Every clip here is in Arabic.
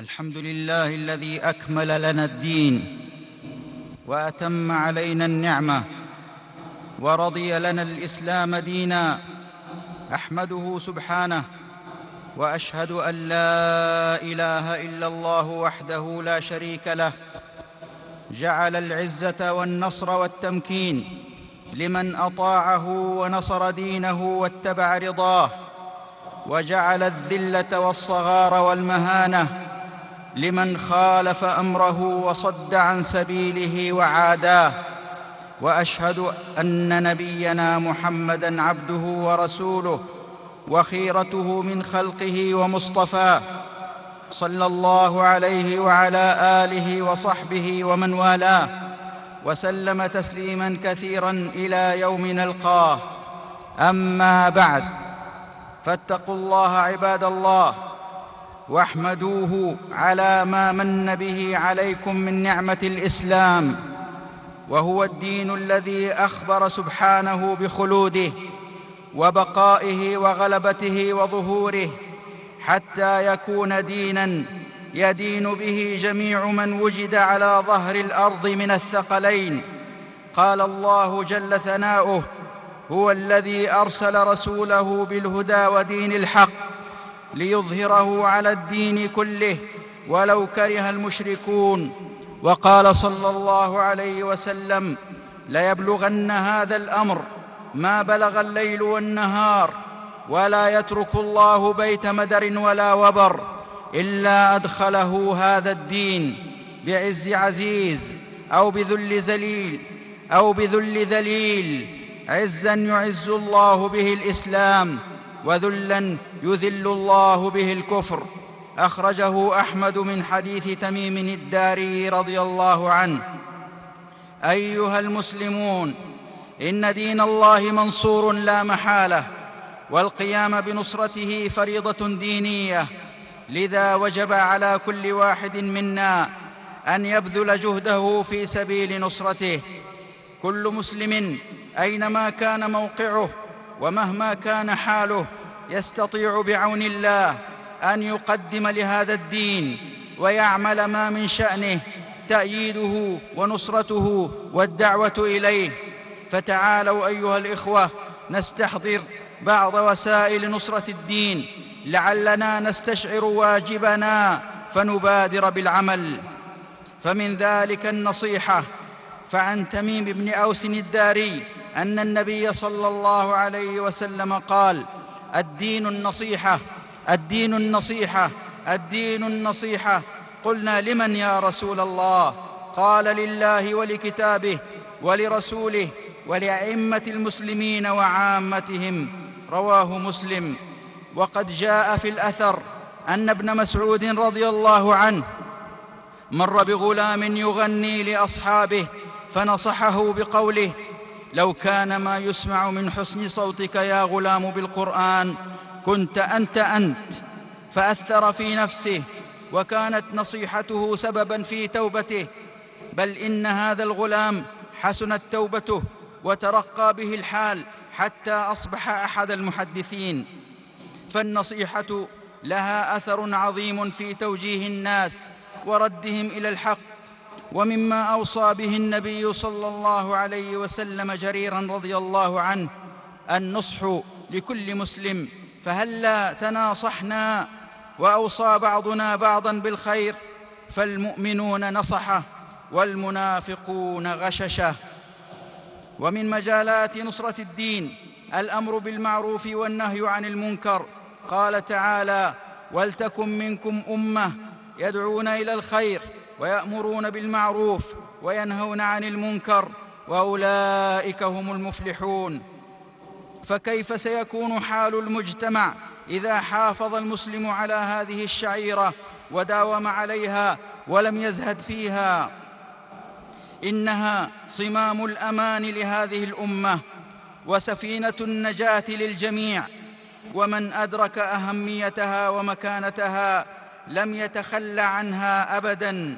الحمد لله الذي أكمل لنا الدين وأتم علينا النعمة ورضي لنا الإسلام دينا أحمده سبحانه وأشهد أن لا إله إلا الله وحده لا شريك له جعل العزة والنصر والتمكين لمن أطاعه ونصر دينه واتبع رضاه وجعل الذلة والصغار والمهانة لمن خالف أمره وصد عن سبيله وعاداه وأشهد أن نبينا محمدا عبده ورسوله وخيرته من خلقه ومصطفاه صلى الله عليه وعلى آله وصحبه ومن والاه وسلم تسليما كثيرا إلى يوم نلقاه. أما بعد فاتقوا الله عباد الله واحمدوه على ما من به عليكم من نعمة الإسلام وهو الدين الذي أخبر سبحانه بخلوده وبقائه وغلبته وظهوره حتى يكون دينا يدين به جميع من وجد على ظهر الأرض من الثقلين. قال الله جل ثناؤه هو الذي أرسل رسوله بالهدى ودين الحق ليظهره على الدين كله ولو كره المشركون. وقال صلى الله عليه وسلم ليبلغن هذا الأمر ما بلغ الليل والنهار ولا يترك الله بيت مدر ولا وبر إلا أدخله هذا الدين بعز عزيز أو بذل ذليل أو بذل ذليل عزا يعز الله به الإسلام. وذلا يذل الله به الكفر. أخرجه أحمد من حديث تميم الداري رضي الله عنه. أيها المسلمون إن دين الله منصور لا محالة والقيام بنصرته فريضة دينية. لذا وجب على كل واحد منا أن يبذل جهده في سبيل نصرته. كل مسلم أينما كان موقعه ومهما كان حاله يستطيع بعون الله أن يقدم لهذا الدين ويعمل ما من شأنه تأييده ونصرته والدعوة إليه. فتعالوا أيها الإخوة نستحضر بعض وسائل نصرة الدين. لعلنا نستشعر واجبنا فنبادر بالعمل. فمن ذلك النصيحة فعن تميم بن أوس الداري أن النبي صلى الله عليه وسلم قال الدين النصيحة الدين النصيحة الدين النصيحة. قلنا لمن يا رسول الله؟ قال لله ولكتابه ولرسوله ولأئمة المسلمين وعامتهم. رواه مسلم. وقد جاء في الأثر أن ابن مسعود رضي الله عنه مر بغلام يغني لأصحابه فنصحه بقوله لو كان ما يسمع من حسن صوتك يا غلام بالقرآن كنت أنت أنت فأثر في نفسه وكانت نصيحته سببا في توبته. بل إن هذا الغلام حسنت توبته وترقى به الحال حتى أصبح أحد المحدثين. فالنصيحة لها أثر عظيم في توجيه الناس وردهم إلى الحق. ومما أوصى به النبي صلى الله عليه وسلم جريرا رضي الله عنه النصح لكل مسلم فهلا تناصحنا؟ وأوصى بعضنا بعضا بالخير فالمؤمنون نصحه والمنافقون غششه ومن مجالات نصرة الدين الأمر بالمعروف والنهي عن المنكر. قال تعالى ولتكن منكم أمة يدعون إلى الخير ويأمرون بالمعروف وينهون عن المنكر وأولئك هم المفلحون. فكيف سيكون حال المجتمع إذا حافظ المسلم على هذه الشعيرة وداوم عليها ولم يزهد فيها؟ إنها صمام الأمان لهذه الأمة وسفينة النجاة للجميع. ومن أدرك أهميتها ومكانتها لم يتخلى عنها ابدا.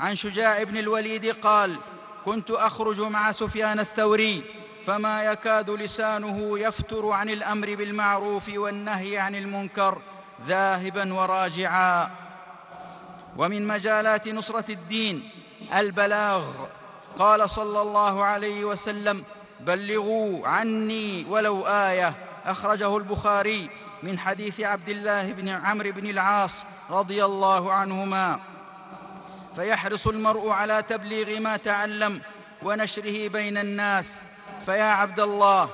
عن شجاع بن الوليد قال كنت أخرج مع سفيان الثوري فما يكاد لسانه يفتر عن الأمر بالمعروف والنهي عن المنكر ذاهبا وراجعا. ومن مجالات نصرة الدين البلاغ. قال صلى الله عليه وسلم بلغوا عني ولو آية. أخرجه البخاري. من حديث عبد الله بن عمرو بن العاص رضي الله عنهما. فيحرص المرء على تبليغ ما تعلم ونشره بين الناس. فيا عبد الله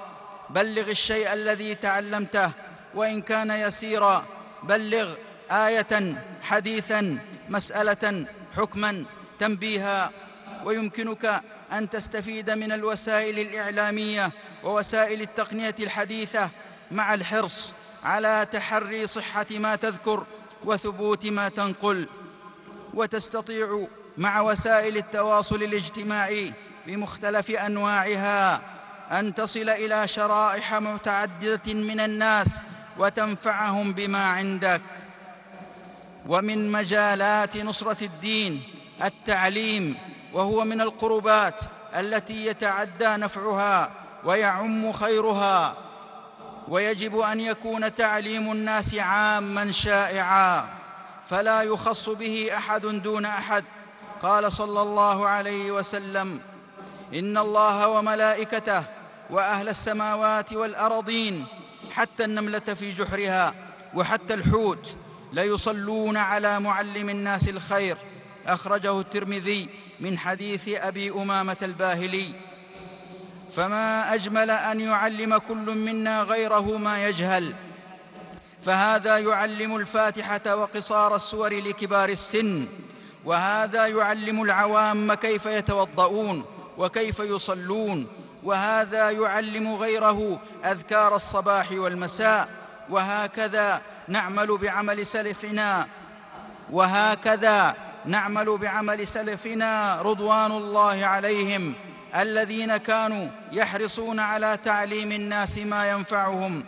بلغ الشيء الذي تعلمته وإن كان يسيرا بلغ آية حديثا مسألة حكما تنبيها. ويمكنك أن تستفيد من الوسائل الإعلامية ووسائل التقنية الحديثة مع الحرص. على تحري صحة ما تذكر وثبوت ما تنقل وتستطيع مع وسائل التواصل الاجتماعي بمختلف أنواعها أن تصل إلى شرائح متعددة من الناس وتنفعهم بما عندك. ومن مجالات نصرة الدين التعليم وهو من القربات التي يتعدى نفعها ويعم خيرها. ويجب أن يكون تعليم الناس عاما شائعا فلا يخص به أحد دون أحد. قال صلى الله عليه وسلم إن الله وملائكته وأهل السماوات والأرضين حتى النملة في جحرها وحتى الحوت ليصلون على معلم الناس الخير. أخرجه الترمذي من حديث أبي أمامة الباهلي. فما أجمل أن يعلم كل منا غيره ما يجهل. فهذا يعلم الفاتحة وقصار السور لكبار السن وهذا يعلم العوام كيف يتوضؤون وكيف يصلون وهذا يعلم غيره أذكار الصباح والمساء وهكذا نعمل بعمل سلفنا وهكذا نعمل بعمل سلفنا رضوان الله عليهم. الذين كانوا يحرصون على تعليم الناس ما ينفعهم.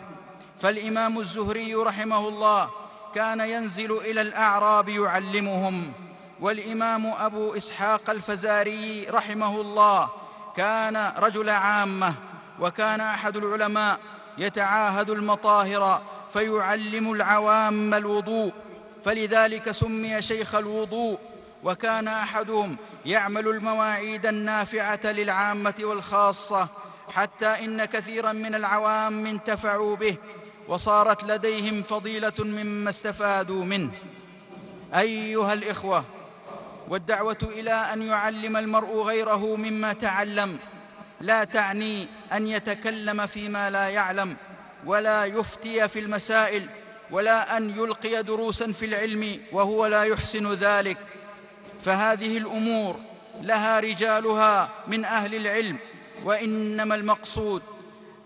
فالإمام الزهري رحمه الله كان ينزل إلى الأعراب يعلمهم والإمام أبو إسحاق الفزاري رحمه الله كان رجل عامة وكان أحد العلماء يتعاهد المطاهر فيعلم العوام الوضوء. فلذلك سمي شيخ الوضوء وكان أحدهم يعمل المواعيد النافعة للعامة والخاصة حتى إن كثيرا من العوام انتفعوا به وصارت لديهم فضيلة مما استفادوا منه. أيها الإخوة والدعوة إلى أن يعلم المرء غيره مما تعلم لا تعني أن يتكلم فيما لا يعلم ولا يفتي في المسائل ولا أن يلقي دروسا في العلم وهو لا يحسن ذلك. فهذه الأمور لها رجالها من أهل العلم وإنما المقصود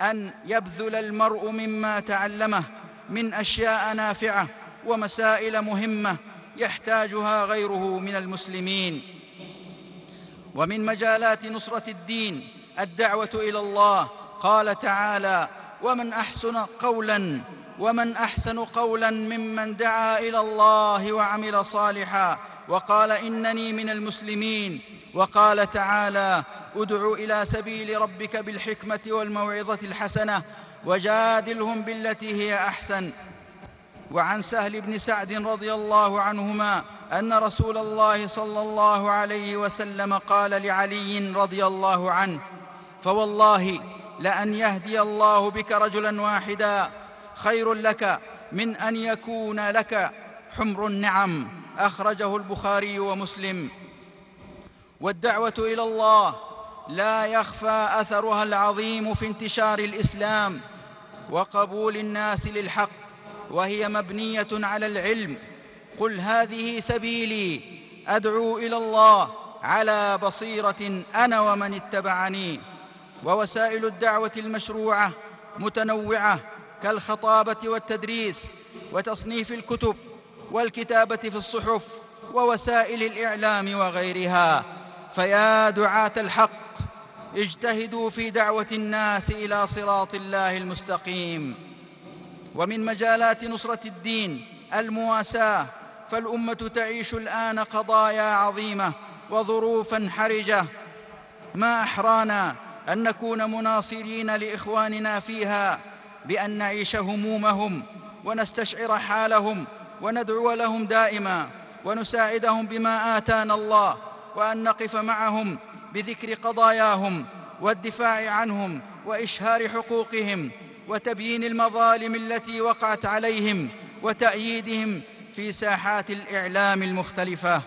أن يبذل المرء مما تعلمه من أشياء نافعة ومسائل مهمة يحتاجها غيره من المسلمين. ومن مجالات نصرة الدين الدعوة إلى الله. قال تعالى ومن أحسن قولا ومن أحسن قولا ممن دعا إلى الله وعمل صالحا وقال إنني من المسلمين. وقال تعالى ادع إلى سبيل ربك بالحكمة والموعظة الحسنة وجادلهم بالتي هي أحسن. وعن سهل بن سعد رضي الله عنهما أن رسول الله صلى الله عليه وسلم قال لعلي رضي الله عنه فوالله لأن يهدي الله بك رجلا واحدا خير لك من أن يكون لك حمر النعم. أخرجه البخاري ومسلم. والدعوة إلى الله لا يخفى أثرها العظيم في انتشار الإسلام وقبول الناس للحق وهي مبنية على العلم. قل هذه سبيلي أدعو إلى الله على بصيرة أنا ومن اتبعني. ووسائل الدعوة المشروعة متنوعة كالخطابة والتدريس وتصنيف الكتب. والكتابة في الصحف ووسائل الإعلام وغيرها. فيا دعاة الحق اجتهدوا في دعوة الناس إلى صراط الله المستقيم. ومن مجالات نصرة الدين المواساة فالأمة تعيش الآن قضايا عظيمة وظروفا حرجة. ما أحرانا أن نكون مناصرين لإخواننا فيها بأن نعيش همومهم ونستشعر حالهم وندعو لهم دائما ونساعدهم بما آتانا الله وأن نقف معهم بذكر قضاياهم والدفاع عنهم وإشهار حقوقهم وتبيين المظالم التي وقعت عليهم وتأييدهم في ساحات الإعلام المختلفة.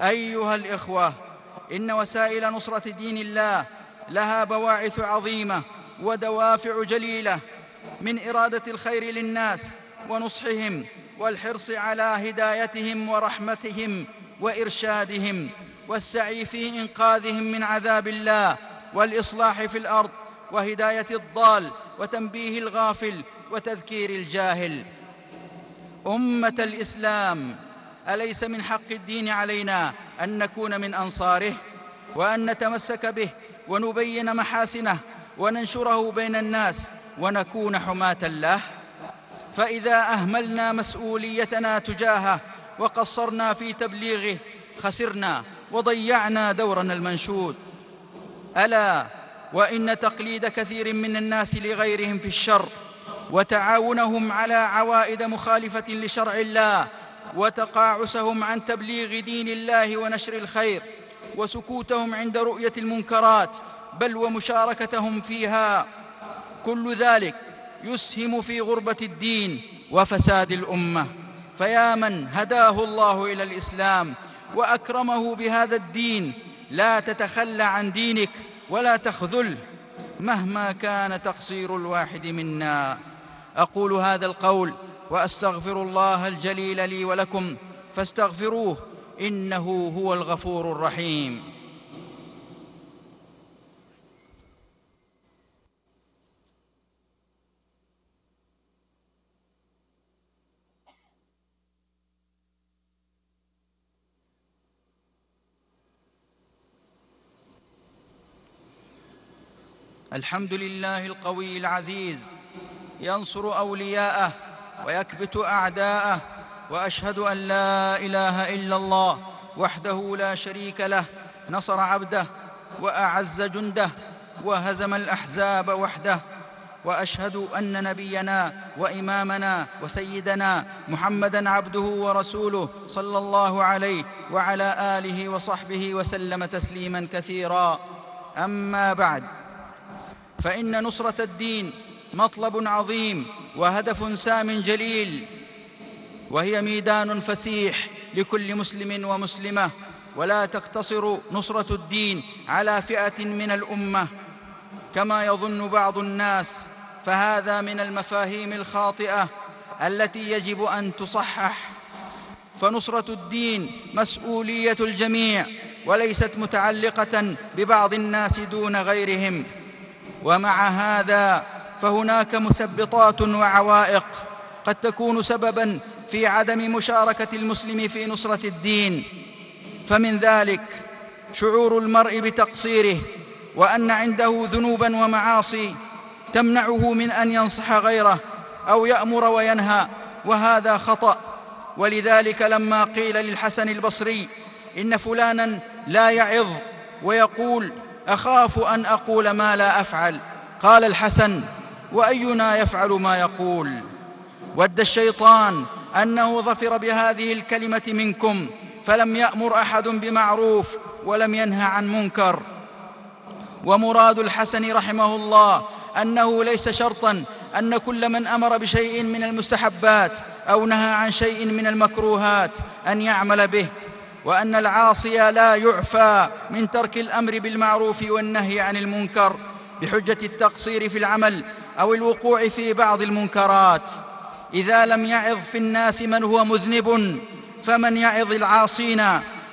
أيها الإخوة إن وسائل نصرة دين الله لها بواعث عظيمة ودوافع جليلة من إرادة الخير للناس ونصحهم والحرص على هدايتهم ورحمتهم وإرشادهم والسعي في إنقاذهم من عذاب الله والإصلاح في الأرض وهداية الضال وتنبيه الغافل وتذكير الجاهل. أمة الإسلام أليس من حق الدين علينا أن نكون من أنصاره وأن نتمسك به ونبين محاسنه وننشره بين الناس ونكون حماة له؟ فإذا أهملنا مسؤوليتنا تجاهه وقصرنا في تبليغه خسرنا وضيعنا دورنا المنشود. ألا وإن تقليد كثير من الناس لغيرهم في الشر وتعاونهم على عوائد مخالفة لشرع الله وتقاعسهم عن تبليغ دين الله ونشر الخير وسكوتهم عند رؤية المنكرات بل ومشاركتهم فيها كل ذلك يسهم في غربة الدين وفساد الأمة. فيا من هداه الله إلى الإسلام وأكرمه بهذا الدين لا تتخلى عن دينك ولا تخذله مهما كان تقصير الواحد منا. أقول هذا القول وأستغفر الله الجليل لي ولكم فاستغفروه إنه هو الغفور الرحيم. الحمد لله القوي العزيز ينصر أولياءه ويكبت أعداءه وأشهد أن لا إله إلا الله وحده لا شريك له نصر عبده وأعز جنده وهزم الأحزاب وحده وأشهد أن نبينا وإمامنا وسيدنا محمدا عبده ورسوله صلى الله عليه وعلى آله وصحبه وسلم تسليما كثيرا. أما بعد فإن نصرة الدين مطلب عظيم وهدف سام جليل وهي ميدان فسيح لكل مسلم ومسلمة ولا تقتصر نصرة الدين على فئة من الأمة. كما يظن بعض الناس فهذا من المفاهيم الخاطئة التي يجب أن تصحح. فنصرة الدين مسؤولية الجميع وليست متعلقة ببعض الناس دون غيرهم. ومع هذا فهناك مثبطات وعوائق قد تكون سببا في عدم مشاركة المسلم في نصرة الدين. فمن ذلك شعور المرء بتقصيره وأن عنده ذنوبا ومعاصي تمنعه من أن ينصح غيره أو يأمر وينهى وهذا خطأ. ولذلك لما قيل للحسن البصري إن فلانا لا يعظ ويقول أخاف أن أقول ما لا أفعل. قال الحسن وأينا يفعل ما يقول؟ ود الشيطان أنه ظفر بهذه الكلمة منكم فلم يأمر أحد بمعروف ولم ينه عن منكر. ومراد الحسن رحمه الله أنه ليس شرطا أن كل من أمر بشيء من المستحبات أو نهى عن شيء من المكروهات أن يعمل به. وأن العاصي لا يعفى من ترك الأمر بالمعروف والنهي عن المنكر بحجة التقصير في العمل أو الوقوع في بعض المنكرات. إذا لم يعظ في الناس من هو مذنب فمن يعظ العاصين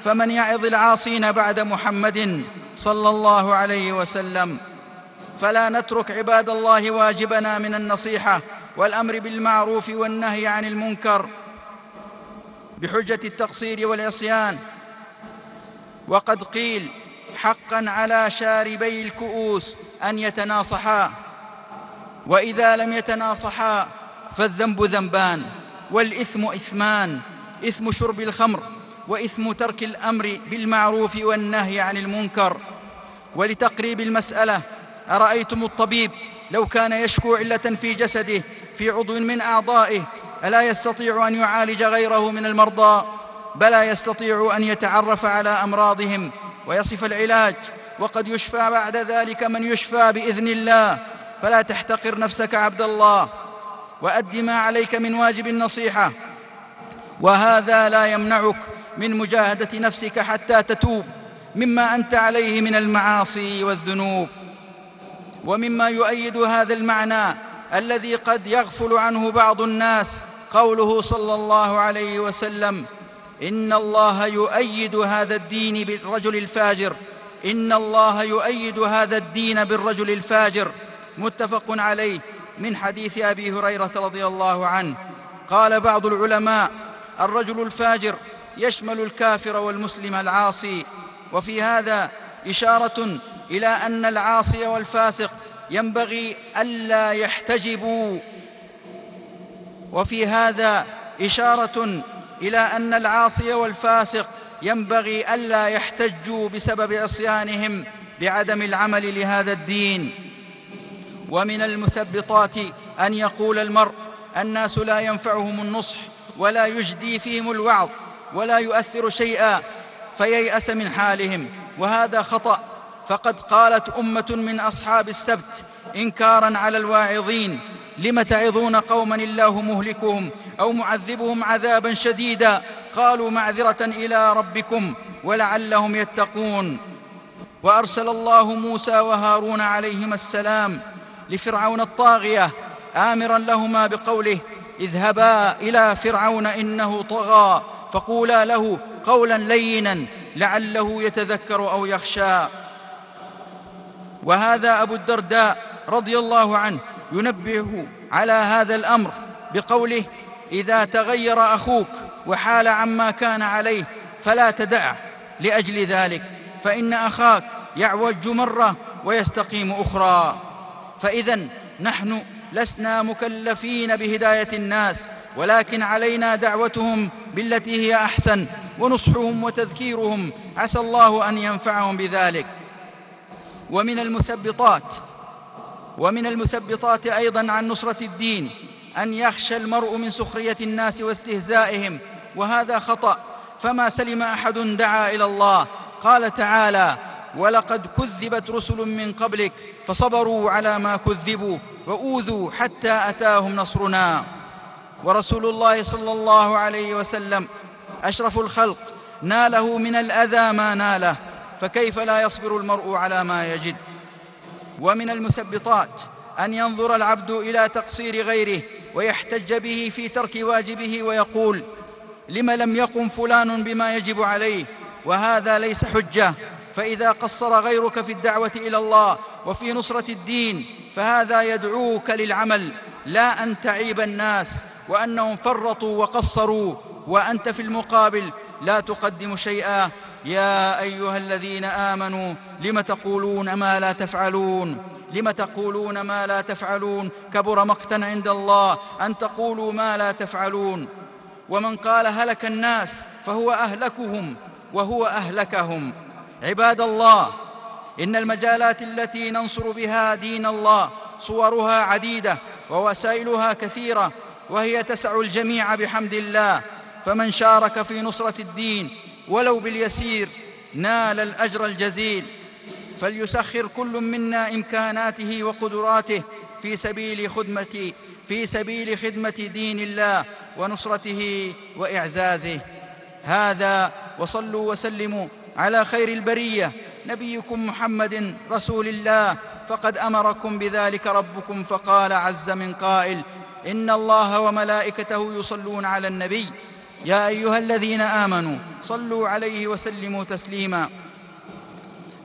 فمن يعظ العاصين بعد محمد صلى الله عليه وسلم. فلا نترك عباد الله واجبنا من النصيحة والأمر بالمعروف والنهي عن المنكر. بحجة التقصير والعصيان. وقد قيل حقا على شاربي الكؤوس أن يتناصحا. وإذا لم يتناصحا فالذنب ذنبان والإثم إثمان. إثم شرب الخمر وإثم ترك الأمر بالمعروف والنهي عن المنكر. ولتقريب المسألة أرأيتم الطبيب لو كان يشكو علة في جسده في عضو من أعضائه ألا يستطيع أن يعالج غيره من المرضى؟ بلى يستطيع أن يتعرف على أمراضهم ويصف العلاج وقد يشفى بعد ذلك من يشفى بإذن الله. فلا تحتقر نفسك عبد الله وأد ما عليك من واجب النصيحة. وهذا لا يمنعك من مجاهدة نفسك حتى تتوب مما أنت عليه من المعاصي والذنوب. ومما يؤيد هذا المعنى الذي قد يغفل عنه بعض الناس قوله صلى الله عليه وسلم إن الله يؤيد هذا الدين بالرجل الفاجر إن الله يؤيد هذا الدين بالرجل الفاجر متفق عليه من حديث أبي هريرة رضي الله عنه. قال بعض العلماء الرجل الفاجر يشمل الكافر والمسلم العاصي وفي هذا إشارة إلى أن العاصي والفاسق ينبغي ألا يحتجبوا. وفي هذا إشارة إلى أن العاصي والفاسق ينبغي ألا يحتجوا بسبب عصيانهم بعدم العمل لهذا الدين. ومن المثبطات أن يقول المرء الناس لا ينفعهم النصح ولا يجدي فيهم الوعظ ولا يؤثر شيئا فييأس من حالهم. وهذا خطأ فقد قالت أمة من أصحاب السبت إنكارا على الواعظين لم تعظون قوما الله مهلكهم أو معذبهم عذابا شديدا؟ قالوا معذرة إلى ربكم ولعلهم يتقون. وأرسل الله موسى وهارون عليهما السلام لفرعون الطاغية آمرا لهما بقوله اذهبا إلى فرعون إنه طغى فقولا له قولا لينا لعله يتذكر أو يخشى وهذا أبو الدرداء رضي الله عنه ينبه على هذا الأمر بقوله إذا تغير أخوك وحال عما كان عليه فلا تدعه لأجل ذلك فإن أخاك يعوج مرة ويستقيم أخرى. فإذا نحن لسنا مكلفين بهداية الناس ولكن علينا دعوتهم بالتي هي أحسن ونصحهم وتذكيرهم. عسى الله أن ينفعهم بذلك. ومن المثبطات ومن المثبطات أيضا عن نصرة الدين أن يخشى المرء من سخرية الناس واستهزائهم وهذا خطأ. فما سلم أحد دعا إلى الله. قال تعالى ولقد كذبت رسل من قبلك فصبروا على ما كذبوا وأوذوا حتى أتاهم نصرنا. ورسول الله صلى الله عليه وسلم أشرف الخلق ناله من الأذى ما ناله. فكيف لا يصبر المرء على ما يجد؟ ومن المثبطات أن ينظر العبد إلى تقصير غيره ويحتج به في ترك واجبه ويقول لم لم يقم فلان بما يجب عليه؟ وهذا ليس حجة. فإذا قصر غيرك في الدعوة إلى الله وفي نصرة الدين فهذا يدعوك للعمل. لا أن تعيب الناس وأنهم فرطوا وقصروا وأنت في المقابل لا تقدم شيئا. يا أيها الذين آمنوا لم تقولون ما لا تفعلون؟ لم تقولون ما لا تفعلون؟ كبر مقتا عند الله أن تقولوا ما لا تفعلون. ومن قال هلك الناس فهو أهلكهم وهو أهلكهم. عباد الله إن المجالات التي ننصر بها دين الله صورها عديدة ووسائلها كثيرة وهي تسع الجميع بحمد الله. فمن شارك في نصرة الدين ولو باليسير نال الأجر الجزيل. فليسخر كل منا إمكاناته وقدراته في سبيل خدمه في سبيل خدمة دين الله ونصرته وإعزازه. هذا وصلوا وسلموا على خير البرية. نبيكم محمد رسول الله. فقد أمركم بذلك ربكم فقال عز من قائل إن الله وملائكته يصلون على النبي. يا أيها الذين آمنوا صلوا عليه وسلموا تسليما.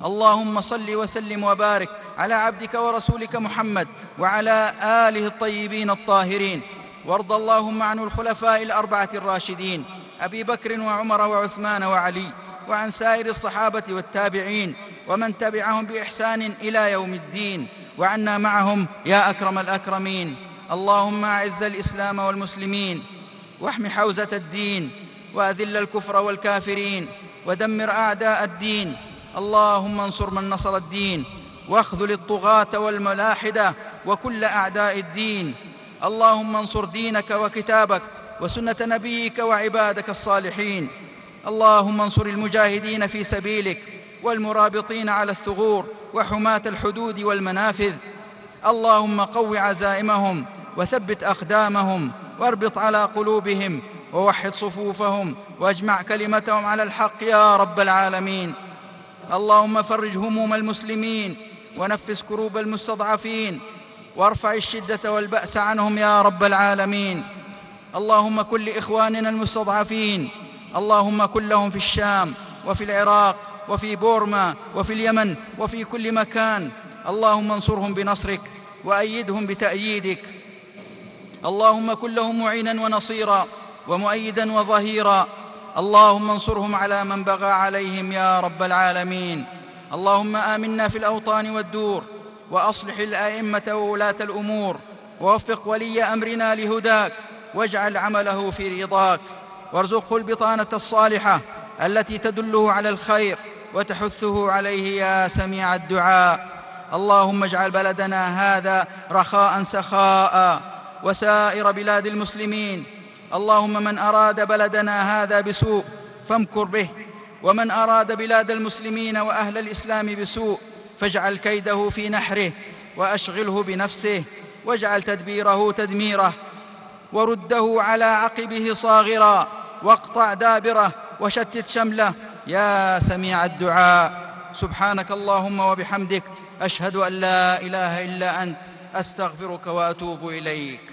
اللهم صل وسلم وبارك على عبدك ورسولك محمد وعلى آله الطيبين الطاهرين. وارض اللهم عن الخلفاء الأربعة الراشدين أبي بكر وعمر وعثمان وعلي وعن سائر الصحابة والتابعين ومن تبعهم بإحسان إلى يوم الدين وعنا معهم يا أكرم الأكرمين. اللهم أعز الإسلام والمسلمين. واحم حوزة الدين وأذل الكفر والكافرين ودمر أعداء الدين. اللهم انصر من نصر الدين واخذل الطغاة والملاحدة وكل أعداء الدين. اللهم انصر دينك وكتابك وسنة نبيك وعبادك الصالحين. اللهم انصر المجاهدين في سبيلك والمرابطين على الثغور وحماة الحدود والمنافذ. اللهم قو عزائمهم وثبت أقدامهم واربط على قلوبهم ووحد صفوفهم وأجمع كلمتهم على الحق يا رب العالمين. اللهم فرج هموم المسلمين ونفس كروب المستضعفين وارفع الشدة والبأس عنهم يا رب العالمين. اللهم كن لاخواننا المستضعفين اللهم كن لهم في الشام وفي العراق وفي بورما وفي اليمن وفي كل مكان. اللهم انصرهم بنصرك وأيدهم بتأييدك. اللهم كن لهم معينا ونصيرا ومؤيدا وظهيرا. اللهم انصرهم على من بغى عليهم يا رب العالمين. اللهم آمنا في الأوطان والدور وأصلح الأئمة وولاة الأمور. ووفق ولي أمرنا لهداك واجعل عمله في رضاك. وارزقه البطانة الصالحة التي تدله على الخير وتحثه عليه يا سميع الدعاء. اللهم اجعل بلدنا هذا رخاء سخاء. وسائر بلاد المسلمين. اللهم من أراد بلدنا هذا بسوء فامكر به ومن أراد بلاد المسلمين وأهل الإسلام بسوء فاجعل كيده في نحره وأشغله بنفسه واجعل تدبيره تدميره ورده على عقبه صاغرا واقطع دابره وشتت شمله. يا سميع الدعاء سبحانك اللهم وبحمدك أشهد أن لا إله إلا أنت أستغفرك وأتوب إليك.